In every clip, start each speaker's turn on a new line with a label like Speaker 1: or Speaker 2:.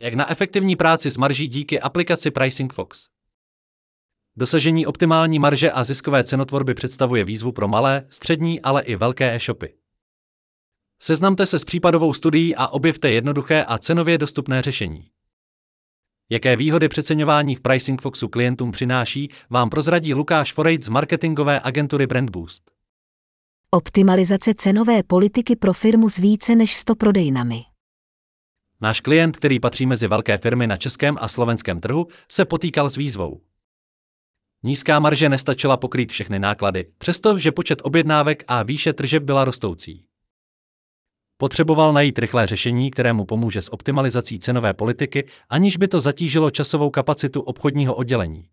Speaker 1: Jak na efektivní práci s marží díky aplikaci Pricing Fox. Dosažení optimální marže a ziskové cenotvorby představuje výzvu pro malé, střední, ale i velké e-shopy. Seznamte se s případovou studií a objevte jednoduché a cenově dostupné řešení. Jaké výhody přeceňování v Pricing Foxu klientům přináší, vám prozradí Lukáš Forejt z marketingové agentury Brand Boost.
Speaker 2: Optimalizace cenové politiky pro firmu s více než 100 prodejnami.
Speaker 1: Náš klient, který patří mezi velké firmy na českém a slovenském trhu, se potýkal s výzvou. Nízká marže nestačila pokrýt všechny náklady, přestože počet objednávek a výše tržeb byla rostoucí. Potřeboval najít rychlé řešení, které mu pomůže s optimalizací cenové politiky, aniž by to zatížilo časovou kapacitu obchodního oddělení.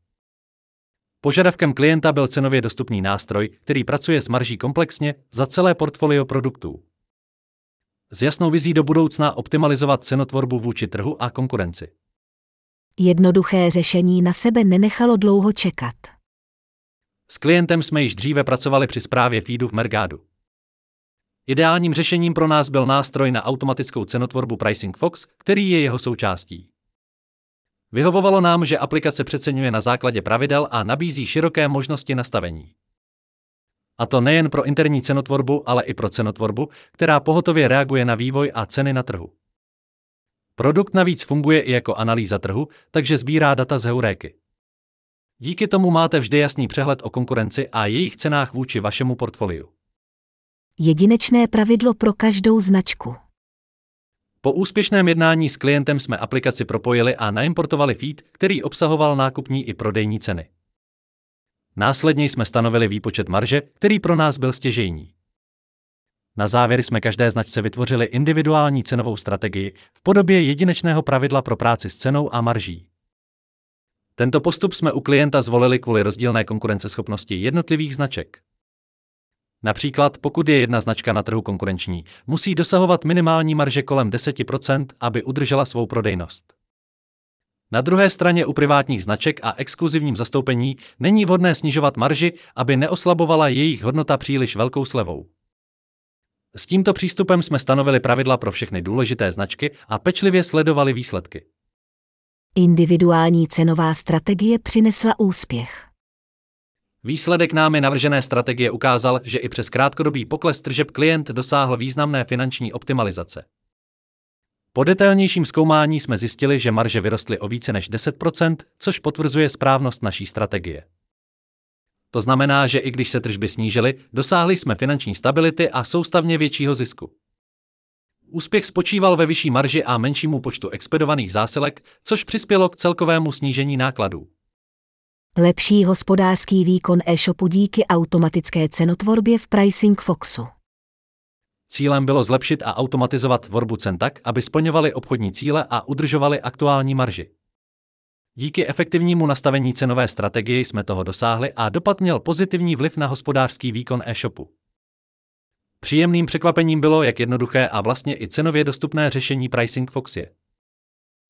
Speaker 1: Požadavkem klienta byl cenově dostupný nástroj, který pracuje s marží komplexně za celé portfolio produktů. S jasnou vizí do budoucna optimalizovat cenotvorbu vůči trhu a konkurenci.
Speaker 2: Jednoduché řešení na sebe nenechalo dlouho čekat.
Speaker 1: S klientem jsme již dříve pracovali při správě feedu v Mergádu. Ideálním řešením pro nás byl nástroj na automatickou cenotvorbu Pricing Fox, který je jeho součástí. Vyhovovalo nám, že aplikace přeceňuje na základě pravidel a nabízí široké možnosti nastavení. A to nejen pro interní cenotvorbu, ale i pro cenotvorbu, která pohotově reaguje na vývoj a ceny na trhu. Produkt navíc funguje i jako analýza trhu, takže sbírá data z heuréky. Díky tomu máte vždy jasný přehled o konkurenci a jejich cenách vůči vašemu portfoliu.
Speaker 2: Jedinečné pravidlo pro každou značku.
Speaker 1: Po úspěšném jednání s klientem jsme aplikaci propojili a naimportovali feed, který obsahoval nákupní i prodejní ceny. Následně jsme stanovili výpočet marže, který pro nás byl stěžejní. Na závěr jsme každé značce vytvořili individuální cenovou strategii v podobě jedinečného pravidla pro práci s cenou a marží. Tento postup jsme u klienta zvolili kvůli rozdílné konkurenceschopnosti jednotlivých značek. Například, pokud je jedna značka na trhu konkurenční, musí dosahovat minimální marže kolem 10%, aby udržela svou prodejnost. Na druhé straně u privátních značek a exkluzivním zastoupení není vhodné snižovat marži, aby neoslabovala jejich hodnota příliš velkou slevou. S tímto přístupem jsme stanovili pravidla pro všechny důležité značky a pečlivě sledovali výsledky.
Speaker 2: Individuální cenová strategie přinesla úspěch.
Speaker 1: Výsledek námi navržené strategie ukázal, že i přes krátkodobý pokles tržeb klient dosáhl významné finanční optimalizace. Po detailnějším zkoumání jsme zjistili, že marže vyrostly o více než 10%, což potvrzuje správnost naší strategie. To znamená, že i když se tržby snížily, dosáhli jsme finanční stability a soustavně většího zisku. Úspěch spočíval ve vyšší marži a menšímu počtu expedovaných zásilek, což přispělo k celkovému snížení nákladů.
Speaker 2: Lepší hospodářský výkon e-shopu díky automatické cenotvorbě v Pricing Foxu.
Speaker 1: Cílem bylo zlepšit a automatizovat tvorbu cen tak, aby splňovaly obchodní cíle a udržovaly aktuální marži. Díky efektivnímu nastavení cenové strategie jsme toho dosáhli a dopad měl pozitivní vliv na hospodářský výkon e-shopu. Příjemným překvapením bylo, jak jednoduché a vlastně i cenově dostupné řešení Pricing Fox je.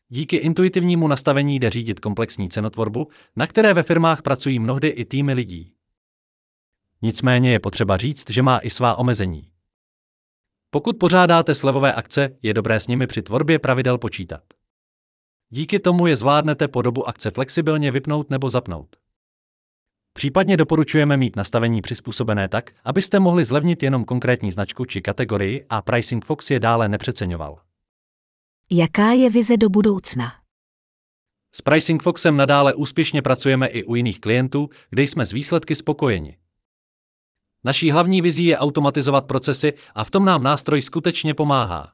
Speaker 1: Díky intuitivnímu nastavení jde řídit komplexní cenotvorbu, na které ve firmách pracují mnohdy i týmy lidí. Nicméně je potřeba říct, že má i svá omezení. Pokud pořádáte slevové akce, je dobré s nimi při tvorbě pravidel počítat. Díky tomu je zvládnete po dobu akce flexibilně vypnout nebo zapnout. Případně doporučujeme mít nastavení přizpůsobené tak, abyste mohli zlevnit jenom konkrétní značku či kategorii a Pricing Fox je dále nepřeceňoval.
Speaker 2: Jaká je vize do budoucna?
Speaker 1: S Pricing Foxem nadále úspěšně pracujeme i u jiných klientů, kde jsme s výsledky spokojeni. Naší hlavní vizí je automatizovat procesy a v tom nám nástroj skutečně pomáhá.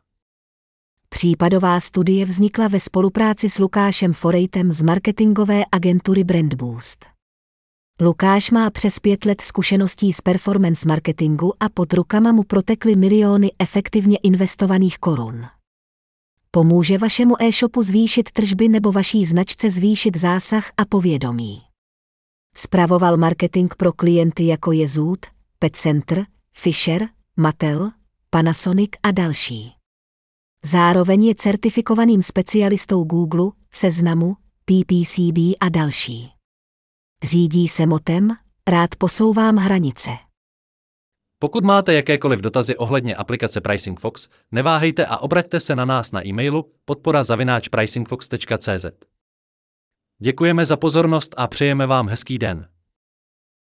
Speaker 2: Případová studie vznikla ve spolupráci s Lukášem Forejtem z marketingové agentury Brand Boost. Lukáš má přes pět let zkušeností z performance marketingu a pod rukama mu protekly miliony efektivně investovaných korun. Pomůže vašemu e-shopu zvýšit tržby nebo vaší značce zvýšit zásah a povědomí. Spravoval marketing pro klienty jako je Zoot, Pet Center, Fisher, Mattel, Panasonic a další. Zároveň je certifikovaným specialistou Google, Seznamu, PPCB a další. Řídí se motem, rád posouvám hranice.
Speaker 1: Pokud máte jakékoliv dotazy ohledně aplikace Pricing Fox, neváhejte a obraťte se na nás na e-mailu podpora zavináč pricingfox.cz. Děkujeme za pozornost a přejeme vám hezký den.